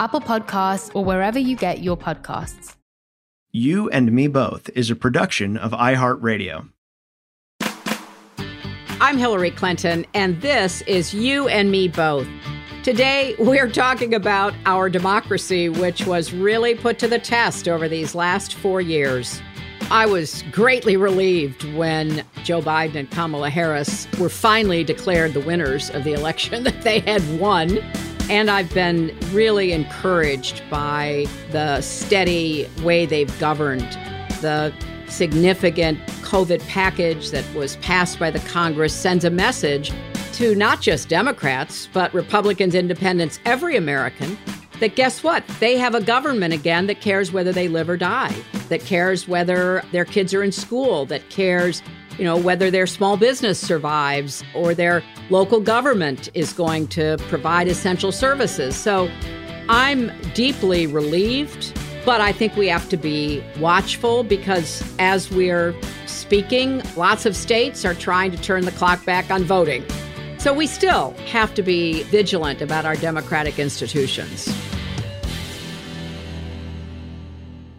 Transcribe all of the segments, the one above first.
Apple Podcasts, or wherever you get your podcasts. You and Me Both is a production of iHeartRadio. I'm Hillary Clinton, and this is You and Me Both. Today, we're talking about our democracy, which was really put to the test over these last four years. I was greatly relieved when Joe Biden and Kamala Harris were finally declared the winners of the election that they had won. And I've been really encouraged by the steady way they've governed the significant COVID package that was passed by the Congress sends a message to not just Democrats, but Republicans, independents, every American that guess what? They have a government again that cares whether they live or die, that cares whether their kids are in school, that cares, you know, whether their small business survives or their local government is going to provide essential services. So I'm deeply relieved, but I think we have to be watchful because as we're speaking, lots of states are trying to turn the clock back on voting. So we still have to be vigilant about our democratic institutions.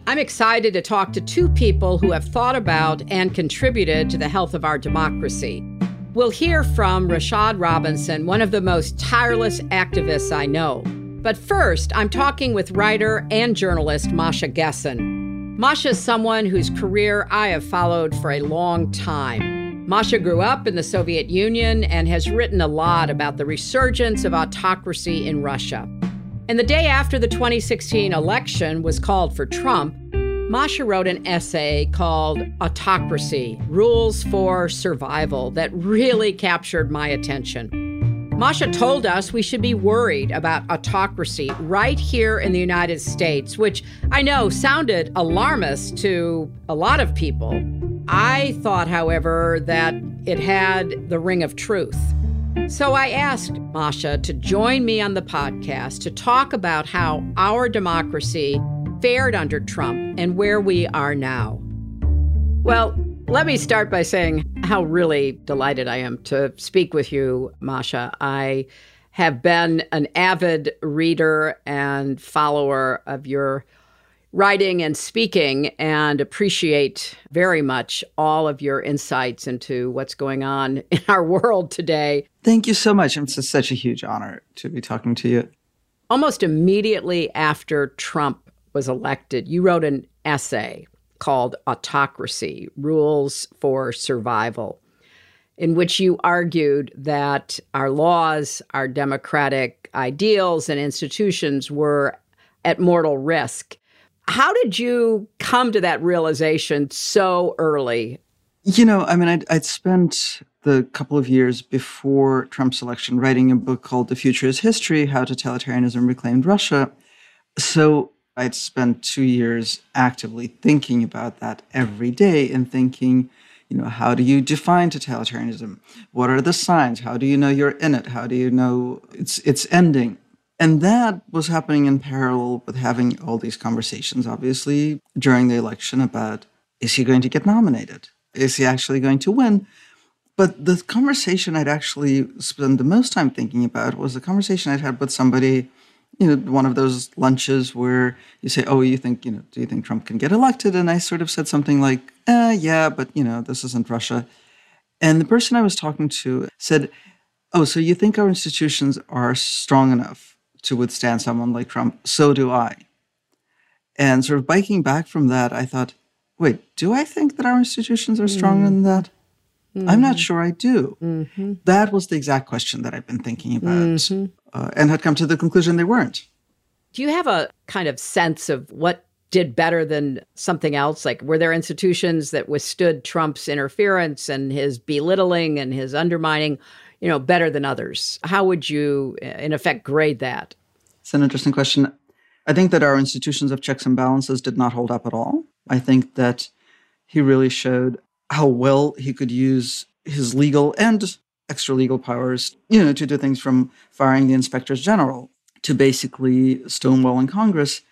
I'm excited to talk to two people who have thought about and contributed to the health of our democracy. We'll hear from Rashad Robinson, one of the most tireless activists I know. But first, I'm talking with writer and journalist Masha Gessen. Masha is someone whose career I have followed for a long time. Masha grew up in the Soviet Union and has written a lot about the resurgence of autocracy in Russia. And the day after the 2016 election was called for Trump, Masha wrote an essay called Autocracy Rules for Survival that really captured my attention. Masha told us we should be worried about autocracy right here in the United States, which I know sounded alarmist to a lot of people. I thought, however, that it had the ring of truth. So I asked Masha to join me on the podcast to talk about how our democracy fared under Trump and where we are now. Well, let me start by saying how really delighted I am to speak with you, Masha. I have been an avid reader and follower of your writing and speaking and appreciate very much all of your insights into what's going on in our world today. Thank you so much. It's such a huge honor to be talking to you. Almost immediately after Trump was elected, you wrote an essay called Autocracy Rules for Survival, in which you argued that our laws, our democratic ideals, and institutions were at mortal risk how did you come to that realization so early? You know, I mean, I'd, I'd spent the couple of years before Trump's election writing a book called The Future is History How Totalitarianism Reclaimed Russia. So I'd spent two years actively thinking about that every day and thinking, you know, how do you define totalitarianism? What are the signs? How do you know you're in it? How do you know it's it's ending? And that was happening in parallel with having all these conversations, obviously, during the election about is he going to get nominated? Is he actually going to win? But the conversation I'd actually spent the most time thinking about was the conversation I'd had with somebody, you know, one of those lunches where you say, Oh, you think, you know, do you think Trump can get elected? And I sort of said something like, eh, Yeah, but, you know, this isn't Russia. And the person I was talking to said, Oh, so you think our institutions are strong enough to withstand someone like Trump. So do I. And sort of biking back from that, I thought, wait, do I think that our institutions are stronger mm. than that? Mm-hmm. I'm not mm-hmm. sure I do. Mm-hmm. That was the exact question that I've been thinking about mm-hmm. uh, and had come to the conclusion they weren't. Do you have a kind of sense of what did better than something else? Like, were there institutions that withstood Trump's interference and his belittling and his undermining? You know, better than others? How would you, uh, in effect, grade that? It's an interesting question. I think that our institutions of checks and balances did not hold up at all. I think that he really showed how well he could use his legal and extra legal powers, you know, to do things from firing the inspectors general to basically stonewalling Congress.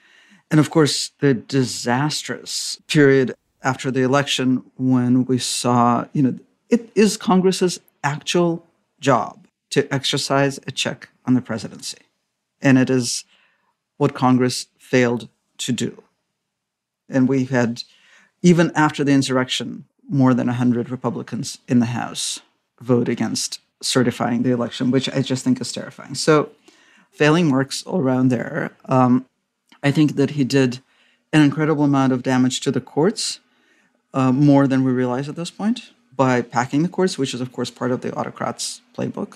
And of course, the disastrous period after the election when we saw, you know, it is Congress's actual job to exercise a check on the presidency. And it is what Congress failed to do. And we had, even after the insurrection, more than 100 Republicans in the House vote against certifying the election, which I just think is terrifying. So, failing marks all around there. Um, I think that he did an incredible amount of damage to the courts, uh, more than we realize at this point by packing the course, which is, of course, part of the autocrats playbook.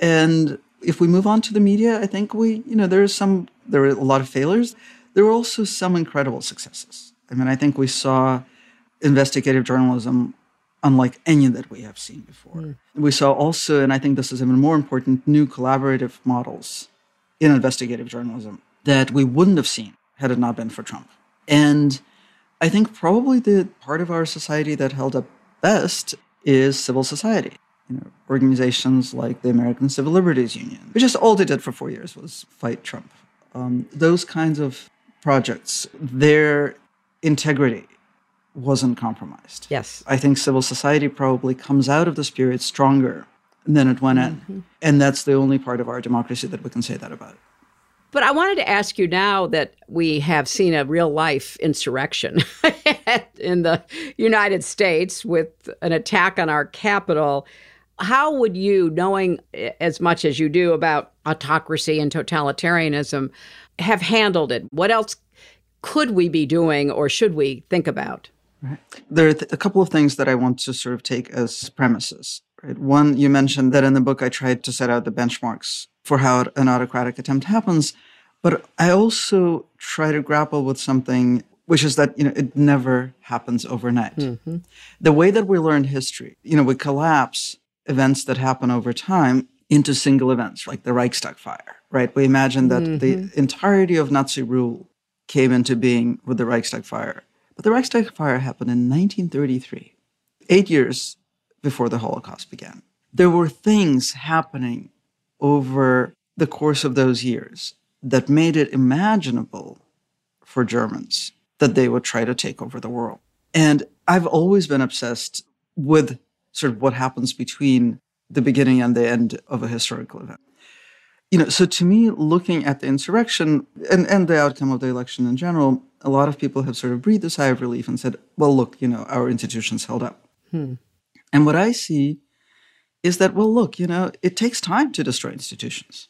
And if we move on to the media, I think we, you know, there's some, there were a lot of failures. There were also some incredible successes. I mean, I think we saw investigative journalism unlike any that we have seen before. Mm. We saw also, and I think this is even more important, new collaborative models in investigative journalism that we wouldn't have seen had it not been for Trump. And I think probably the part of our society that held up best is civil society. You know, organizations like the American Civil Liberties Union, which is all they did for four years was fight Trump. Um, those kinds of projects, their integrity wasn't compromised. Yes. I think civil society probably comes out of this period stronger than it went mm-hmm. in. And that's the only part of our democracy that we can say that about. But I wanted to ask you now that we have seen a real life insurrection in the United States with an attack on our Capitol. How would you, knowing as much as you do about autocracy and totalitarianism, have handled it? What else could we be doing or should we think about? Right. There are th- a couple of things that I want to sort of take as premises. Right? One, you mentioned that in the book I tried to set out the benchmarks for how an autocratic attempt happens. But I also try to grapple with something which is that you know it never happens overnight. Mm-hmm. The way that we learn history, you know, we collapse events that happen over time into single events, like the Reichstag fire, right? We imagine that mm-hmm. the entirety of Nazi rule came into being with the Reichstag fire. But the Reichstag fire happened in 1933, eight years before the Holocaust began. There were things happening over the course of those years that made it imaginable for Germans that they would try to take over the world. And I've always been obsessed with sort of what happens between the beginning and the end of a historical event. You know, so to me, looking at the insurrection and, and the outcome of the election in general, a lot of people have sort of breathed a sigh of relief and said, well, look, you know, our institutions held up. Hmm. And what I see is that, well, look, you know, it takes time to destroy institutions.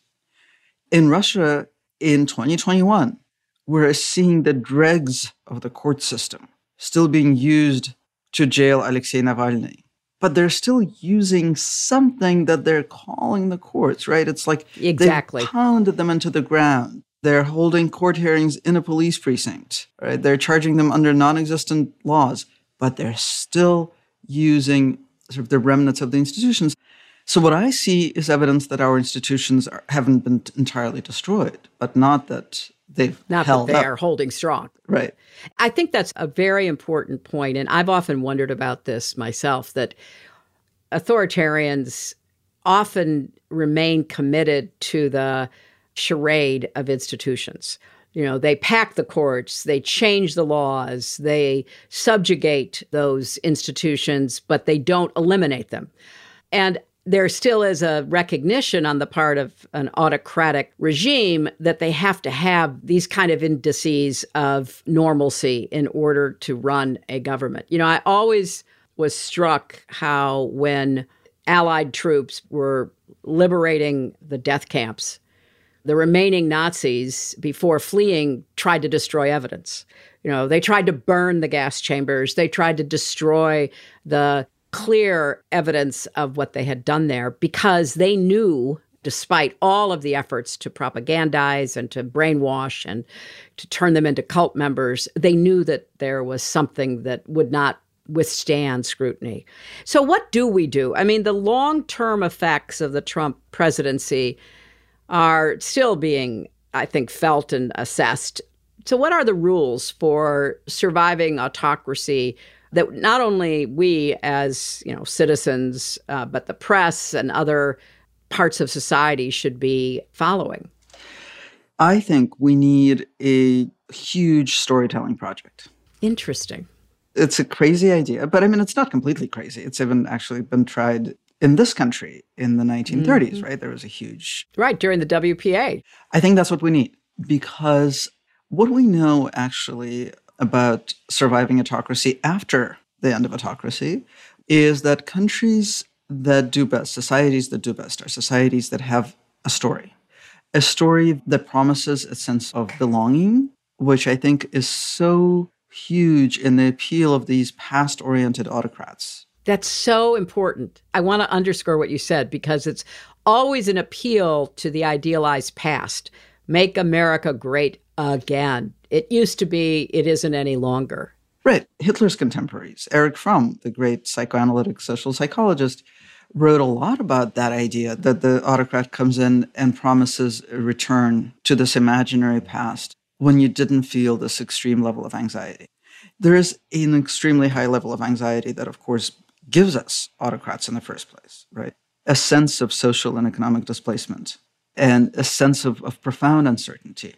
In Russia in 2021, we're seeing the dregs of the court system still being used to jail Alexei Navalny. But they're still using something that they're calling the courts, right? It's like exactly they pounded them into the ground. They're holding court hearings in a police precinct, right? They're charging them under non-existent laws, but they're still using sort of the remnants of the institutions. So what I see is evidence that our institutions are, haven't been entirely destroyed, but not that they've not held that they up. are holding strong. Right. I think that's a very important point, and I've often wondered about this myself. That authoritarians often remain committed to the charade of institutions. You know, they pack the courts, they change the laws, they subjugate those institutions, but they don't eliminate them. And there still is a recognition on the part of an autocratic regime that they have to have these kind of indices of normalcy in order to run a government. You know, I always was struck how when Allied troops were liberating the death camps, the remaining Nazis, before fleeing, tried to destroy evidence. You know, they tried to burn the gas chambers, they tried to destroy the clear evidence of what they had done there because they knew, despite all of the efforts to propagandize and to brainwash and to turn them into cult members, they knew that there was something that would not withstand scrutiny. So, what do we do? I mean, the long term effects of the Trump presidency are still being, I think, felt and assessed. So, what are the rules for surviving autocracy that not only we as you know citizens, uh, but the press and other parts of society should be following? I think we need a huge storytelling project. Interesting. It's a crazy idea, but I mean, it's not completely crazy. It's even actually been tried in this country in the 1930s, mm-hmm. right? There was a huge. Right, during the WPA. I think that's what we need because what we know actually about surviving autocracy after the end of autocracy is that countries that do best, societies that do best, are societies that have a story, a story that promises a sense of belonging, which I think is so huge in the appeal of these past oriented autocrats. That's so important. I want to underscore what you said because it's always an appeal to the idealized past. Make America great again. It used to be, it isn't any longer. Right. Hitler's contemporaries, Erich Fromm, the great psychoanalytic social psychologist, wrote a lot about that idea that the autocrat comes in and promises a return to this imaginary past when you didn't feel this extreme level of anxiety. There is an extremely high level of anxiety that, of course, gives us autocrats in the first place, right? A sense of social and economic displacement and a sense of, of profound uncertainty.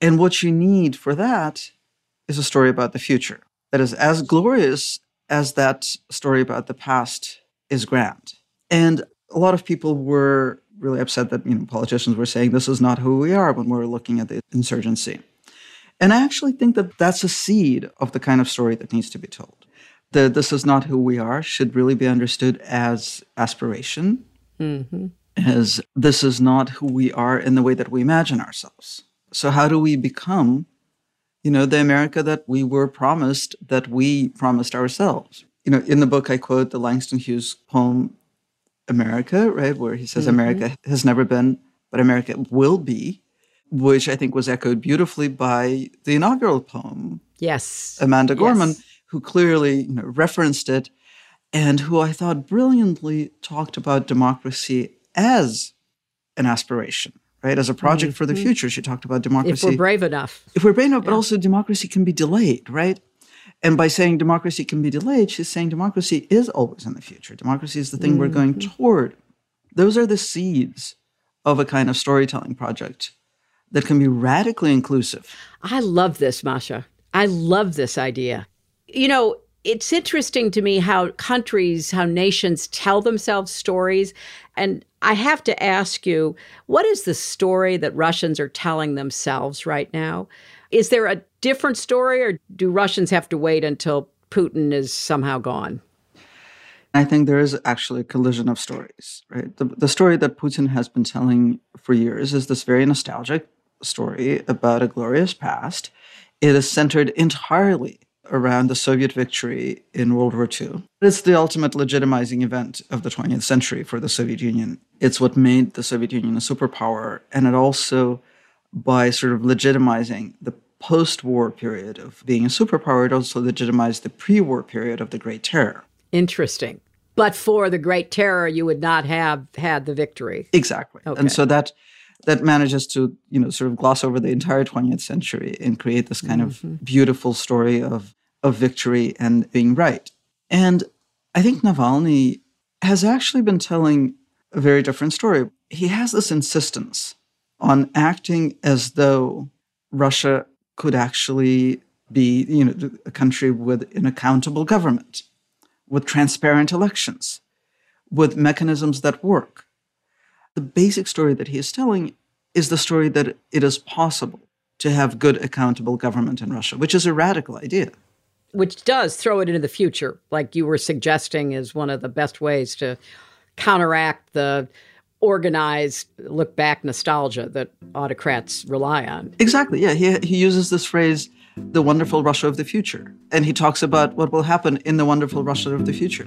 And what you need for that is a story about the future that is as glorious as that story about the past is grand. And a lot of people were really upset that you know politicians were saying this is not who we are when we're looking at the insurgency. And I actually think that that's a seed of the kind of story that needs to be told. The this is not who we are should really be understood as aspiration, mm-hmm. as this is not who we are in the way that we imagine ourselves. So how do we become, you know, the America that we were promised, that we promised ourselves? You know, in the book I quote the Langston Hughes poem America, right, where he says mm-hmm. America has never been, but America will be, which I think was echoed beautifully by the inaugural poem. Yes. Amanda Gorman, yes. who clearly you know, referenced it and who I thought brilliantly talked about democracy as an aspiration, right? As a project mm-hmm. for the mm-hmm. future. She talked about democracy. If we're brave enough. If we're brave enough, yeah. but also democracy can be delayed, right? And by saying democracy can be delayed, she's saying democracy is always in the future. Democracy is the thing mm-hmm. we're going mm-hmm. toward. Those are the seeds of a kind of storytelling project that can be radically inclusive. I love this, Masha. I love this idea. You know, it's interesting to me how countries, how nations tell themselves stories. And I have to ask you, what is the story that Russians are telling themselves right now? Is there a different story, or do Russians have to wait until Putin is somehow gone? I think there is actually a collision of stories, right? The, the story that Putin has been telling for years is this very nostalgic story about a glorious past. It is centered entirely around the Soviet victory in World War II. It's the ultimate legitimizing event of the 20th century for the Soviet Union. It's what made the Soviet Union a superpower, and it also, by sort of legitimizing the post war period of being a superpower, it also legitimized the pre war period of the Great Terror. Interesting. But for the Great Terror, you would not have had the victory. Exactly. Okay. And so that that manages to, you know, sort of gloss over the entire 20th century and create this kind Mm-hmm. of beautiful story of of victory and being right. And I think Navalny has actually been telling a very different story. He has this insistence on acting as though Russia could actually be, you know, a country with an accountable government, with transparent elections, with mechanisms that work. The basic story that he is telling is the story that it is possible to have good, accountable government in Russia, which is a radical idea. Which does throw it into the future, like you were suggesting, is one of the best ways to counteract the organized look back nostalgia that autocrats rely on. Exactly. Yeah. He, he uses this phrase, the wonderful Russia of the future. And he talks about what will happen in the wonderful Russia of the future.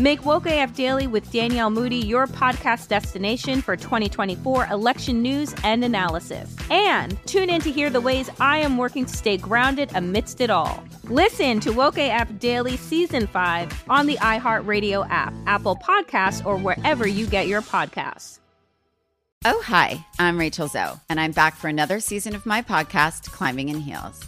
Make Woke AF Daily with Danielle Moody your podcast destination for 2024 election news and analysis. And tune in to hear the ways I am working to stay grounded amidst it all. Listen to Woke AF Daily Season 5 on the iHeartRadio app, Apple Podcasts, or wherever you get your podcasts. Oh, hi, I'm Rachel Zoe, and I'm back for another season of my podcast, Climbing in Heels.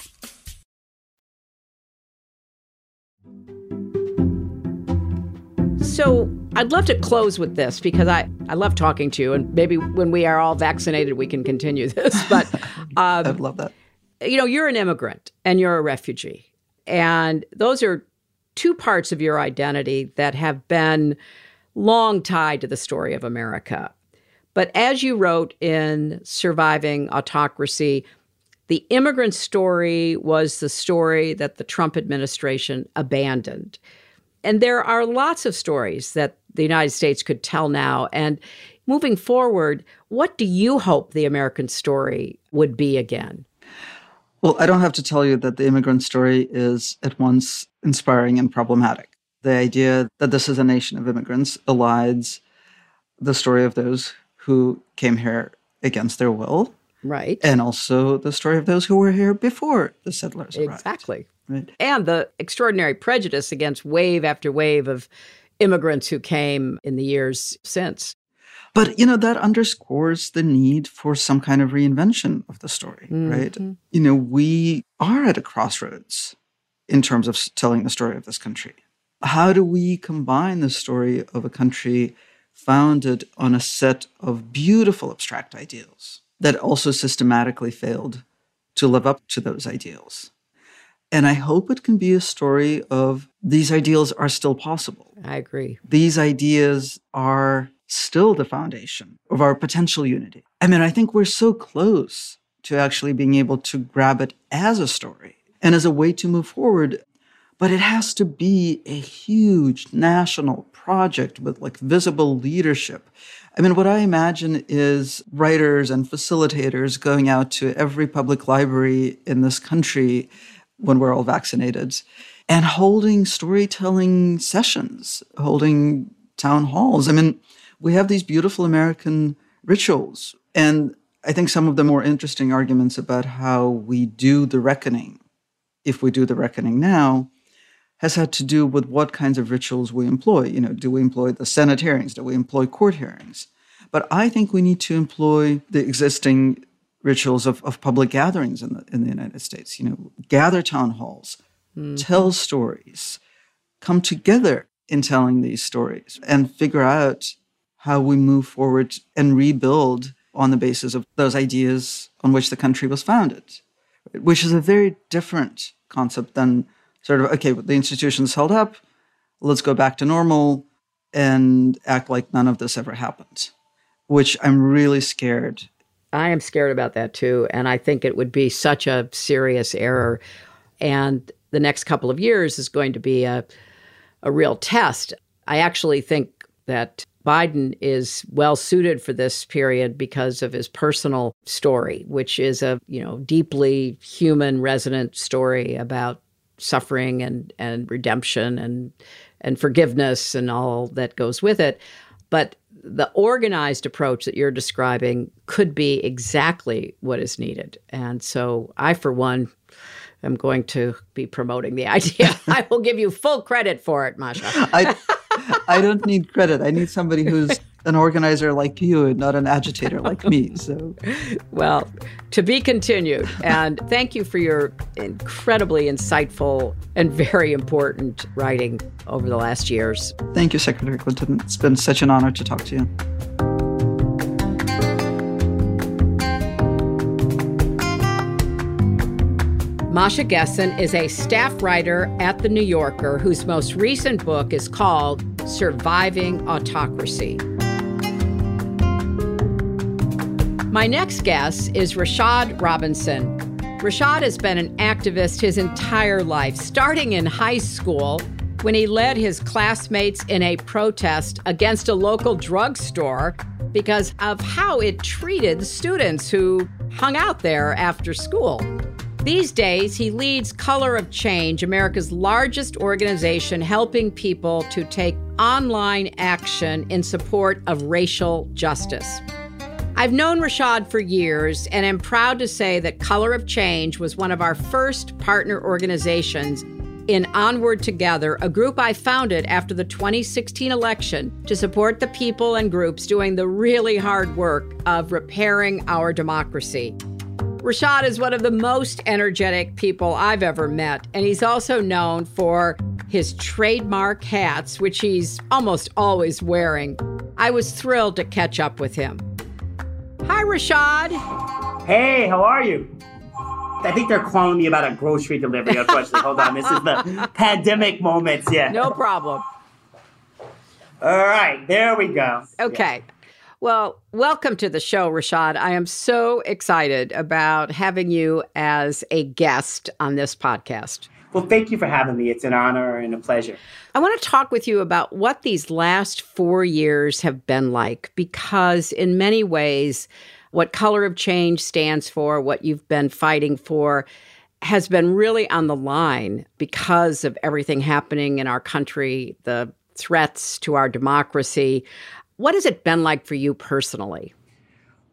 So I'd love to close with this because I, I love talking to you, and maybe when we are all vaccinated, we can continue this. But um, I'd love that. You know, you're an immigrant and you're a refugee, and those are two parts of your identity that have been long tied to the story of America. But as you wrote in Surviving Autocracy, the immigrant story was the story that the Trump administration abandoned. And there are lots of stories that the United States could tell now. And moving forward, what do you hope the American story would be again? Well, I don't have to tell you that the immigrant story is at once inspiring and problematic. The idea that this is a nation of immigrants elides the story of those who came here against their will. Right. And also the story of those who were here before the settlers arrived. Exactly. And the extraordinary prejudice against wave after wave of immigrants who came in the years since. But, you know, that underscores the need for some kind of reinvention of the story, mm-hmm. right? You know, we are at a crossroads in terms of telling the story of this country. How do we combine the story of a country founded on a set of beautiful abstract ideals that also systematically failed to live up to those ideals? And I hope it can be a story of these ideals are still possible. I agree. These ideas are still the foundation of our potential unity. I mean, I think we're so close to actually being able to grab it as a story and as a way to move forward. But it has to be a huge national project with like visible leadership. I mean, what I imagine is writers and facilitators going out to every public library in this country when we're all vaccinated and holding storytelling sessions, holding town halls. I mean, we have these beautiful American rituals. And I think some of the more interesting arguments about how we do the reckoning, if we do the reckoning now, has had to do with what kinds of rituals we employ. You know, do we employ the Senate hearings? Do we employ court hearings? But I think we need to employ the existing rituals of, of public gatherings in the, in the United States. You know, gather town halls, mm-hmm. tell stories, come together in telling these stories, and figure out how we move forward and rebuild on the basis of those ideas on which the country was founded, which is a very different concept than sort of, okay, the institutions held up, let's go back to normal and act like none of this ever happened which I'm really scared. I am scared about that too. And I think it would be such a serious error. And the next couple of years is going to be a, a real test. I actually think that Biden is well suited for this period because of his personal story, which is a you know deeply human, resonant story about suffering and and redemption and and forgiveness and all that goes with it. But the organized approach that you're describing could be exactly what is needed. And so I, for one, am going to be promoting the idea. I will give you full credit for it, Masha. I, I don't need credit. I need somebody who's an organizer like you and not an agitator like me. So, well, to be continued. And thank you for your incredibly insightful and very important writing over the last years. Thank you, Secretary Clinton. It's been such an honor to talk to you. Masha Gessen is a staff writer at The New Yorker whose most recent book is called Surviving Autocracy. My next guest is Rashad Robinson. Rashad has been an activist his entire life, starting in high school when he led his classmates in a protest against a local drugstore because of how it treated students who hung out there after school. These days, he leads Color of Change, America's largest organization helping people to take online action in support of racial justice. I've known Rashad for years and am proud to say that Color of Change was one of our first partner organizations in Onward Together, a group I founded after the 2016 election to support the people and groups doing the really hard work of repairing our democracy. Rashad is one of the most energetic people I've ever met, and he's also known for his trademark hats, which he's almost always wearing. I was thrilled to catch up with him. Hi, Rashad. Hey, how are you? I think they're calling me about a grocery delivery, unfortunately. Hold on, this is the pandemic moments, yeah. No problem. All right, there we go. Okay. Yeah. Well, welcome to the show, Rashad. I am so excited about having you as a guest on this podcast. Well, thank you for having me. It's an honor and a pleasure. I want to talk with you about what these last four years have been like, because in many ways, what Color of Change stands for, what you've been fighting for, has been really on the line because of everything happening in our country, the threats to our democracy. What has it been like for you personally?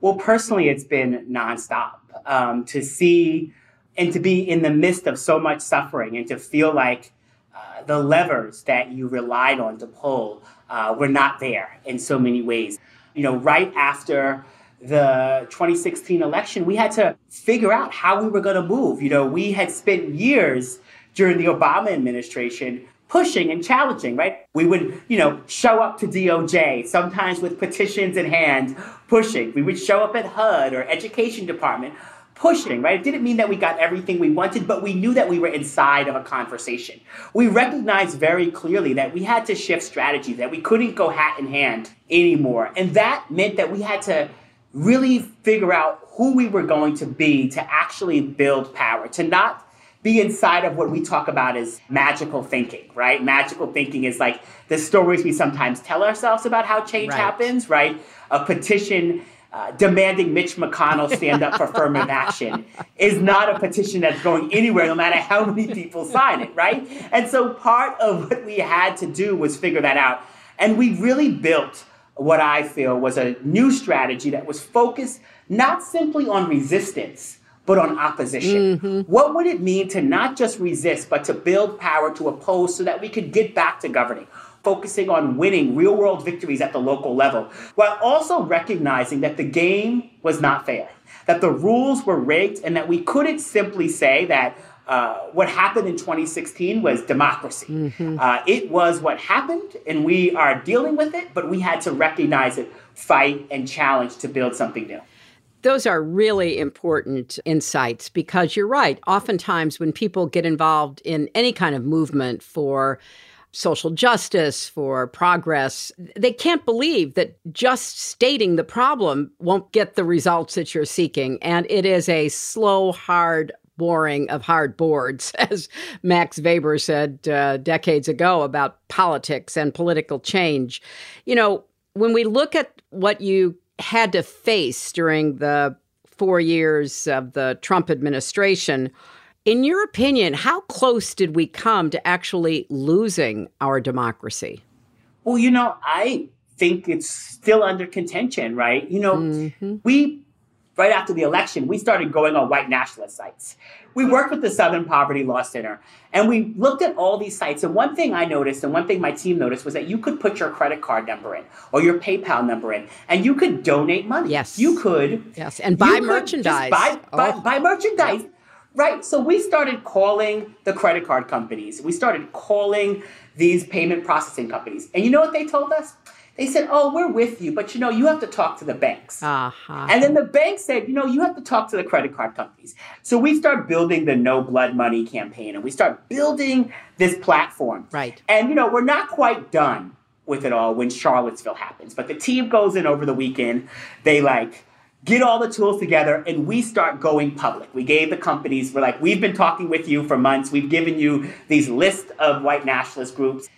Well, personally, it's been nonstop. Um, to see and to be in the midst of so much suffering and to feel like uh, the levers that you relied on to pull uh, were not there in so many ways. You know, right after the 2016 election, we had to figure out how we were going to move. You know, we had spent years during the Obama administration pushing and challenging, right? We would, you know, show up to DOJ, sometimes with petitions in hand, pushing. We would show up at HUD or Education Department, pushing, right? It didn't mean that we got everything we wanted, but we knew that we were inside of a conversation. We recognized very clearly that we had to shift strategy, that we couldn't go hat in hand anymore. And that meant that we had to really figure out who we were going to be to actually build power, to not be inside of what we talk about as magical thinking, right? Magical thinking is like the stories we sometimes tell ourselves about how change right. happens, right? A petition uh, demanding Mitch McConnell stand up for affirmative action is not a petition that's going anywhere, no matter how many people sign it, right? And so part of what we had to do was figure that out. And we really built what I feel was a new strategy that was focused not simply on resistance but on opposition. Mm-hmm. What would it mean to not just resist, but to build power to oppose so that we could get back to governing? Focusing on winning real world victories at the local level, while also recognizing that the game was not fair, that the rules were rigged, and that we couldn't simply say that uh, what happened in 2016 was democracy. Mm-hmm. Uh, it was what happened, and we are dealing with it, but we had to recognize it, fight, and challenge to build something new. Those are really important insights because you're right. Oftentimes, when people get involved in any kind of movement for social justice, for progress. They can't believe that just stating the problem won't get the results that you're seeking. And it is a slow, hard, boring of hard boards, as Max Weber said uh, decades ago about politics and political change. You know, when we look at what you had to face during the four years of the Trump administration, in your opinion, how close did we come to actually losing our democracy? Well, you know, I think it's still under contention, right? You know, mm-hmm. we, right after the election, we started going on white nationalist sites. We worked with the Southern Poverty Law Center and we looked at all these sites. And one thing I noticed, and one thing my team noticed, was that you could put your credit card number in or your PayPal number in and you could donate money. Yes. You could. Yes. And buy merchandise. Buy, buy, oh. buy merchandise. Right. So we started calling the credit card companies. We started calling these payment processing companies. And you know what they told us? They said, "Oh, we're with you, but you know, you have to talk to the banks." Uh-huh. And then the bank said, "You know, you have to talk to the credit card companies." So we start building the No Blood Money campaign, and we start building this platform. Right. And you know, we're not quite done with it all when Charlottesville happens, but the team goes in over the weekend. They like get all the tools together and we start going public. We gave the companies, we're like, we've been talking with you for months. We've given you these lists of white nationalist groups.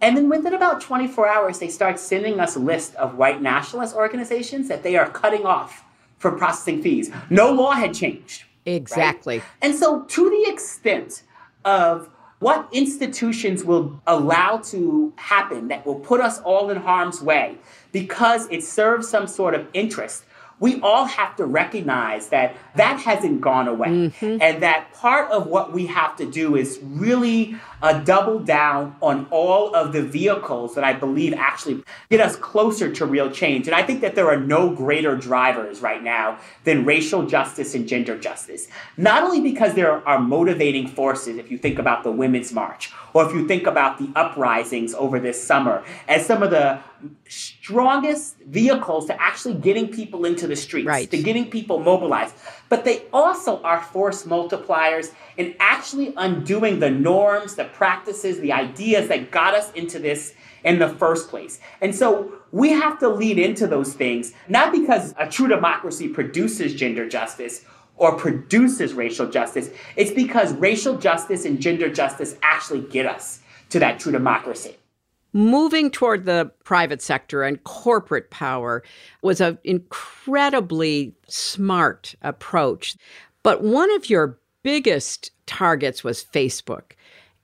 And then within about 24 hours, they start sending us a list of white nationalist organizations that they are cutting off for processing fees. No law had changed. Exactly. Right? And so, to the extent of what institutions will allow to happen that will put us all in harm's way because it serves some sort of interest we all have to recognize that that hasn't gone away. Mm-hmm. And that part of what we have to do is really uh, double down on all of the vehicles that I believe actually get us closer to real change. And I think that there are no greater drivers right now than racial justice and gender justice. Not only because there are motivating forces, if you think about the Women's March, or if you think about the uprisings over this summer, as some of the strongest vehicles to actually getting people into the streets, right. to getting people mobilized. But they also are force multipliers in actually undoing the norms, the practices, the ideas that got us into this in the first place. And so we have to lead into those things, not because a true democracy produces gender justice or produces racial justice. It's because racial justice and gender justice actually get us to that true democracy moving toward the private sector and corporate power was an incredibly smart approach. But one of your biggest targets was Facebook.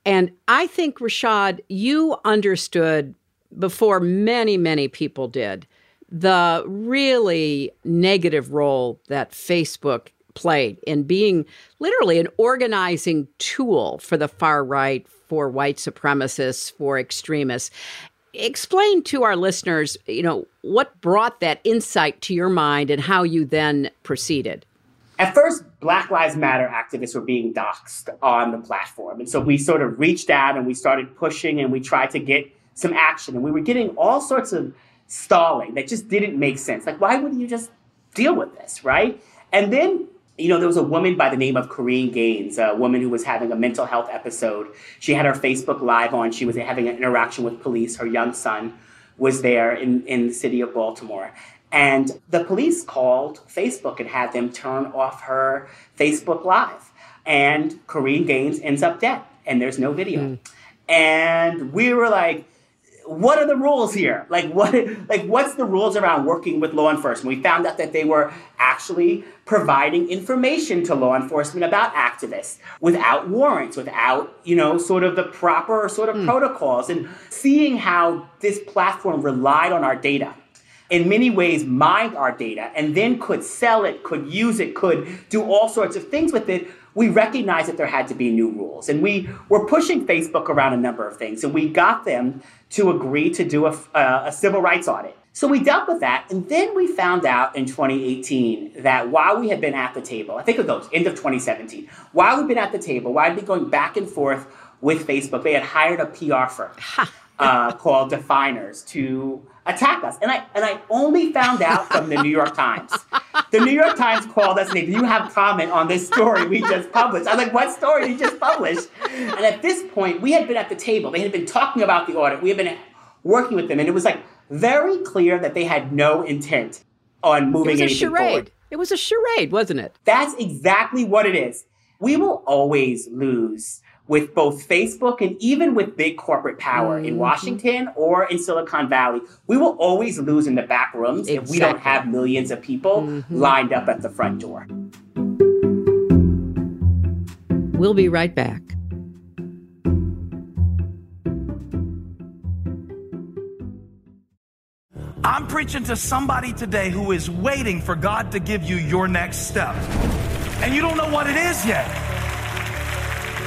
And I think, Rashad, you understood before many, many people did the really negative role that Facebook played in being literally an organizing tool for the far right, for white supremacists, for extremists. Explain to our listeners, you know, what brought that insight to your mind and how you then proceeded. At first, Black Lives Matter activists were being doxxed on the platform. And so we sort of reached out and we started pushing and we tried to get some action. And we were getting all sorts of stalling that just didn't make sense. Like, why wouldn't you just deal with this, right? And then you know, there was a woman by the name of Korryn Gaines, a woman who was having a mental health episode. She had her Facebook Live on. She was having an interaction with police. Her young son was there in, in the city of Baltimore. And the police called Facebook and had them turn off her Facebook Live. And Korryn Gaines ends up dead, and there's no video. Mm. And we were like, what are the rules here? Like what like what's the rules around working with law enforcement? We found out that they were actually providing information to law enforcement about activists without warrants, without, you know, sort of the proper sort of mm. protocols and seeing how this platform relied on our data in many ways mined our data and then could sell it, could use it, could do all sorts of things with it we recognized that there had to be new rules. And we were pushing Facebook around a number of things, and we got them to agree to do a, uh, a civil rights audit. So we dealt with that, and then we found out in 2018 that while we had been at the table, I think it goes end of 2017, while we'd been at the table, while I'd been going back and forth with Facebook, they had hired a PR firm. uh, called Definers to attack us. And I and I only found out from the New York Times. The New York Times called us and they, you have comment on this story we just published. I was like, what story you just published? And at this point, we had been at the table. They had been talking about the audit. We had been working with them, and it was like very clear that they had no intent on moving it was a charade. forward. It was a charade, wasn't it? That's exactly what it is. We will always lose with both Facebook and even with big corporate power in Mhm. Washington or in Silicon Valley. We will always lose in the back rooms if we don't have millions of people lined up at the front door. We'll be right back. I'm preaching to somebody today who is waiting for God to give you your next step. And you don't know what it is yet.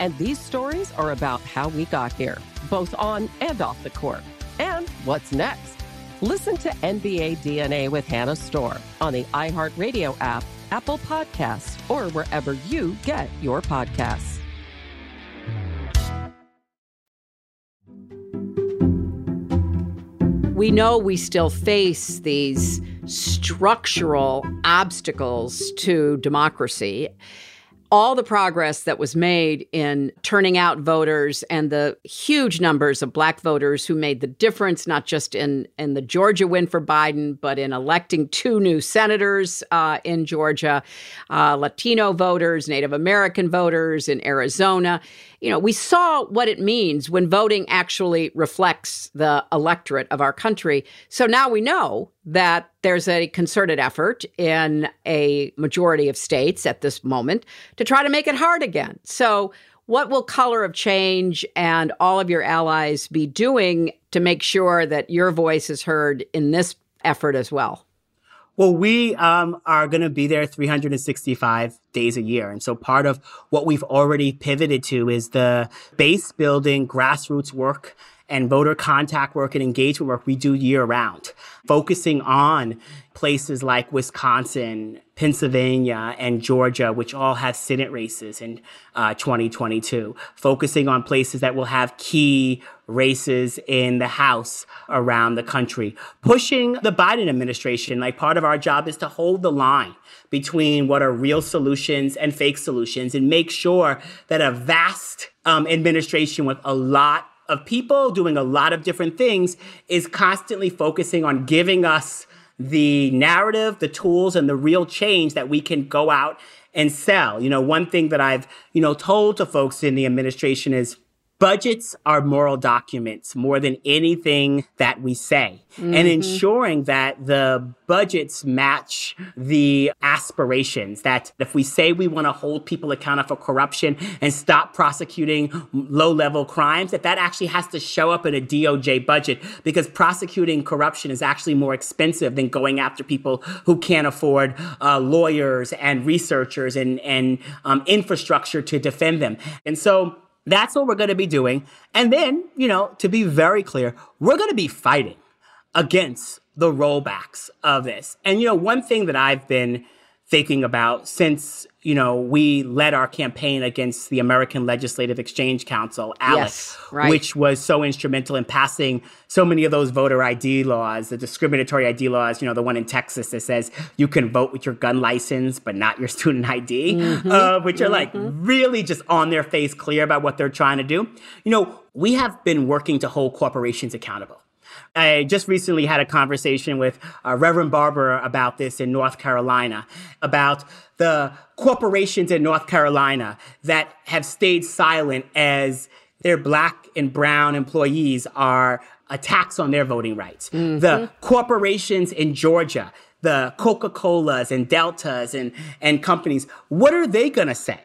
And these stories are about how we got here, both on and off the court. And what's next? Listen to NBA DNA with Hannah Storm on the iHeartRadio app, Apple Podcasts, or wherever you get your podcasts. We know we still face these structural obstacles to democracy all the progress that was made in turning out voters and the huge numbers of black voters who made the difference, not just in, in the Georgia win for Biden, but in electing two new senators uh, in Georgia, uh, Latino voters, Native American voters in Arizona you know, we saw what it means when voting actually reflects the electorate of our country. So now we know that there's a concerted effort in a majority of states at this moment to try to make it hard again. So, what will Color of Change and all of your allies be doing to make sure that your voice is heard in this effort as well? Well, we um, are going to be there 365 days a year. And so part of what we've already pivoted to is the base building grassroots work and voter contact work and engagement work we do year round, focusing on places like Wisconsin, Pennsylvania, and Georgia, which all have Senate races in uh, 2022, focusing on places that will have key races in the House around the country, pushing the Biden administration. Like part of our job is to hold the line between what are real solutions and fake solutions and make sure that a vast um, administration with a lot of people doing a lot of different things is constantly focusing on giving us the narrative, the tools, and the real change that we can go out and sell. You know, one thing that I've, you know, told to folks in the administration is Budgets are moral documents more than anything that we say. Mm-hmm. And ensuring that the budgets match the aspirations. That if we say we want to hold people accountable for corruption and stop prosecuting low level crimes, that that actually has to show up in a DOJ budget because prosecuting corruption is actually more expensive than going after people who can't afford uh, lawyers and researchers and, and um, infrastructure to defend them. And so, that's what we're going to be doing. And then, you know, to be very clear, we're going to be fighting against the rollbacks of this. And, you know, one thing that I've been thinking about since you know we led our campaign against the American Legislative Exchange Council, ALEC, yes, right. which was so instrumental in passing so many of those voter ID laws, the discriminatory ID laws. You know, the one in Texas that says you can vote with your gun license but not your student ID, mm-hmm. uh, which are mm-hmm. like really just on their face, clear about what they're trying to do. You know, we have been working to hold corporations accountable. I just recently had a conversation with uh, Reverend Barber about this in North Carolina, about the corporations in North Carolina that have stayed silent as their black and brown employees are attacks on their voting rights. Mm-hmm. The corporations in Georgia, the Coca-Colas and Deltas and, and companies, what are they going to say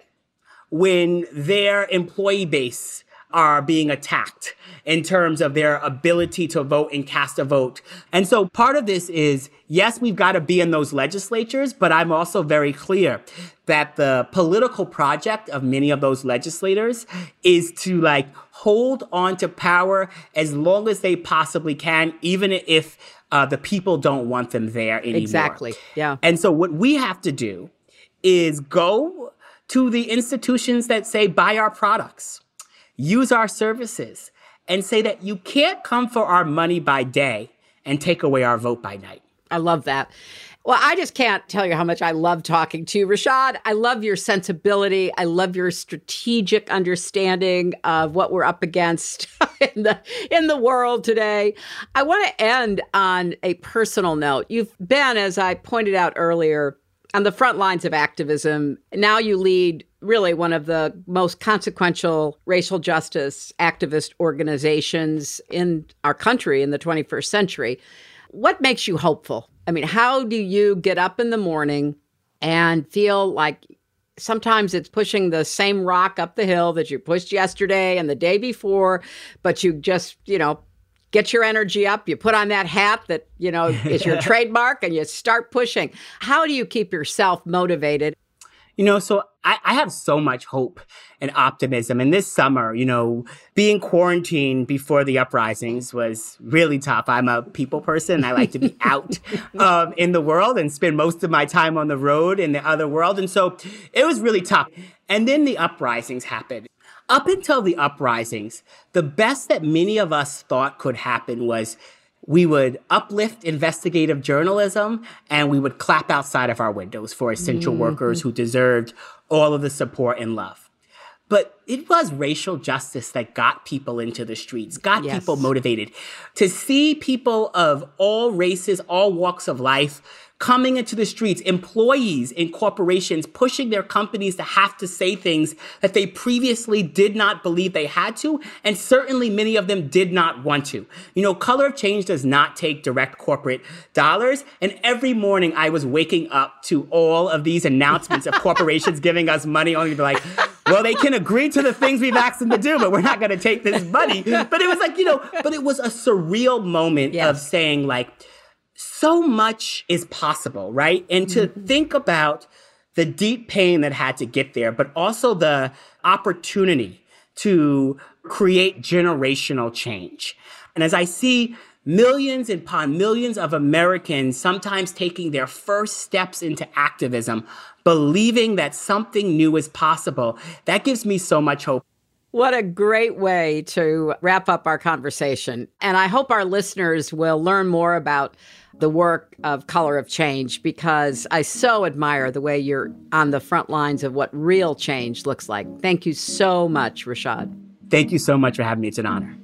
when their employee base are being attacked in terms of their ability to vote and cast a vote. And so part of this is, yes, we've got to be in those legislatures, but I'm also very clear that the political project of many of those legislators is to like hold on to power as long as they possibly can, even if uh, the people don't want them there anymore. Exactly. Yeah. And so what we have to do is go to the institutions that say buy our products use our services, and say that you can't come for our money by day and take away our vote by night. I love that. Well, I just can't tell you how much I love talking to you, Rashad. I love your sensibility. I love your strategic understanding of what we're up against in the in the world today. I want to end on a personal note. You've been, as I pointed out earlier, on the front lines of activism. Now you lead really one of the most consequential racial justice activist organizations in our country in the 21st century. What makes you hopeful? I mean, how do you get up in the morning and feel like sometimes it's pushing the same rock up the hill that you pushed yesterday and the day before, but you just, you know, get your energy up, you put on that hat that, you know, is your trademark and you start pushing. How do you keep yourself motivated? You know, so I, I, have so much hope and optimism. And this summer, you know, being quarantined before the uprisings was really tough. I'm a people person. I like to be out um, in the world and spend most of my time on the road in the other world. And so it was really tough. And then the uprisings happened. Up until the uprisings, the best that many of us thought could happen was we would uplift investigative journalism and we would clap outside of our windows for essential mm-hmm. workers who deserved all of the support and love. But it was racial justice that got people into the streets, got yes. people motivated. To see people of all races, all walks of life coming into the streets, employees in corporations pushing their companies to have to say things that they previously did not believe they had to, and certainly many of them did not want to. You know, Color of Change does not take direct corporate dollars, and every morning I was waking up to all of these announcements of corporations giving us money, only to be like, well, they can agree to the things we've asked them to do, but we're not going to take this money. But it was like, you know, but it was a surreal moment yes. of saying, like, so much is possible, right? And to mm-hmm. think about the deep pain that had to get there, but also the opportunity to create generational change. And as I see millions upon millions of Americans sometimes taking their first steps into activism, believing that something new is possible, that gives me so much hope. What a great way to wrap up our conversation. And I hope our listeners will learn more about the work of Color of Change because I so admire the way you're on the front lines of what real change looks like. Thank you so much, Rashad. Thank you so much for having me. It's an honor.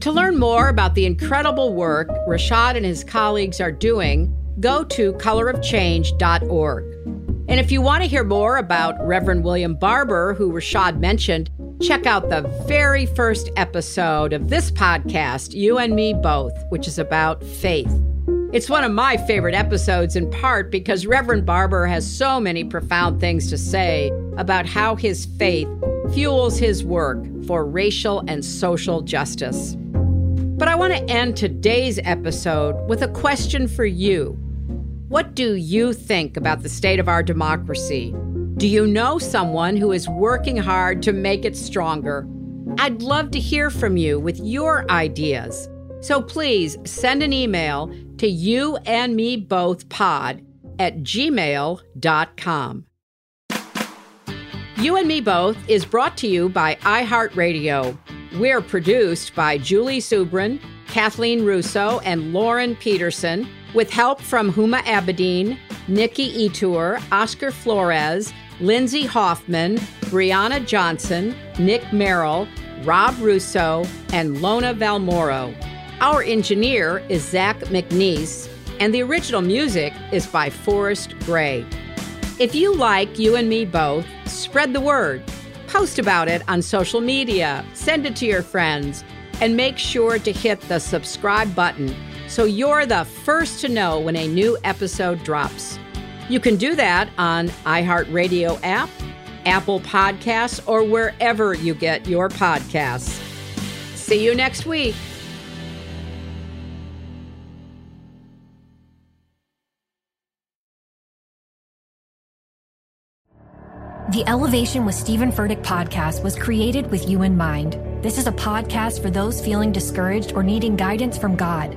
To learn more about the incredible work Rashad and his colleagues are doing, go to colorofchange.org. And if you want to hear more about Reverend William Barber, who Rashad mentioned, check out the very first episode of this podcast, You and Me Both, which is about faith. It's one of my favorite episodes in part because Reverend Barber has so many profound things to say about how his faith fuels his work for racial and social justice. But I want to end today's episode with a question for you. What do you think about the state of our democracy? Do you know someone who is working hard to make it stronger? I'd love to hear from you with your ideas. So please send an email to you and me both pod at gmail.com. You and Me Both is brought to you by iHeartRadio. We're produced by Julie Subrin, Kathleen Russo, and Lauren Peterson, with help from Huma Abedin, Nikki Ettore, Oscar Flores, Lindsay Hoffman, Brianna Johnson, Nick Merrill, Rob Russo, and Lona Valmoro. Our engineer is Zach McNees, and the original music is by Forrest Gray. If you like You and Me Both, spread the word. Post about it on social media, send it to your friends, and make sure to hit the subscribe button so you're the first to know when a new episode drops. You can do that on iHeartRadio app, Apple Podcasts, or wherever you get your podcasts. See you next week. The Elevation with Steven Furtick podcast was created with you in mind. This is a podcast for those feeling discouraged or needing guidance from God.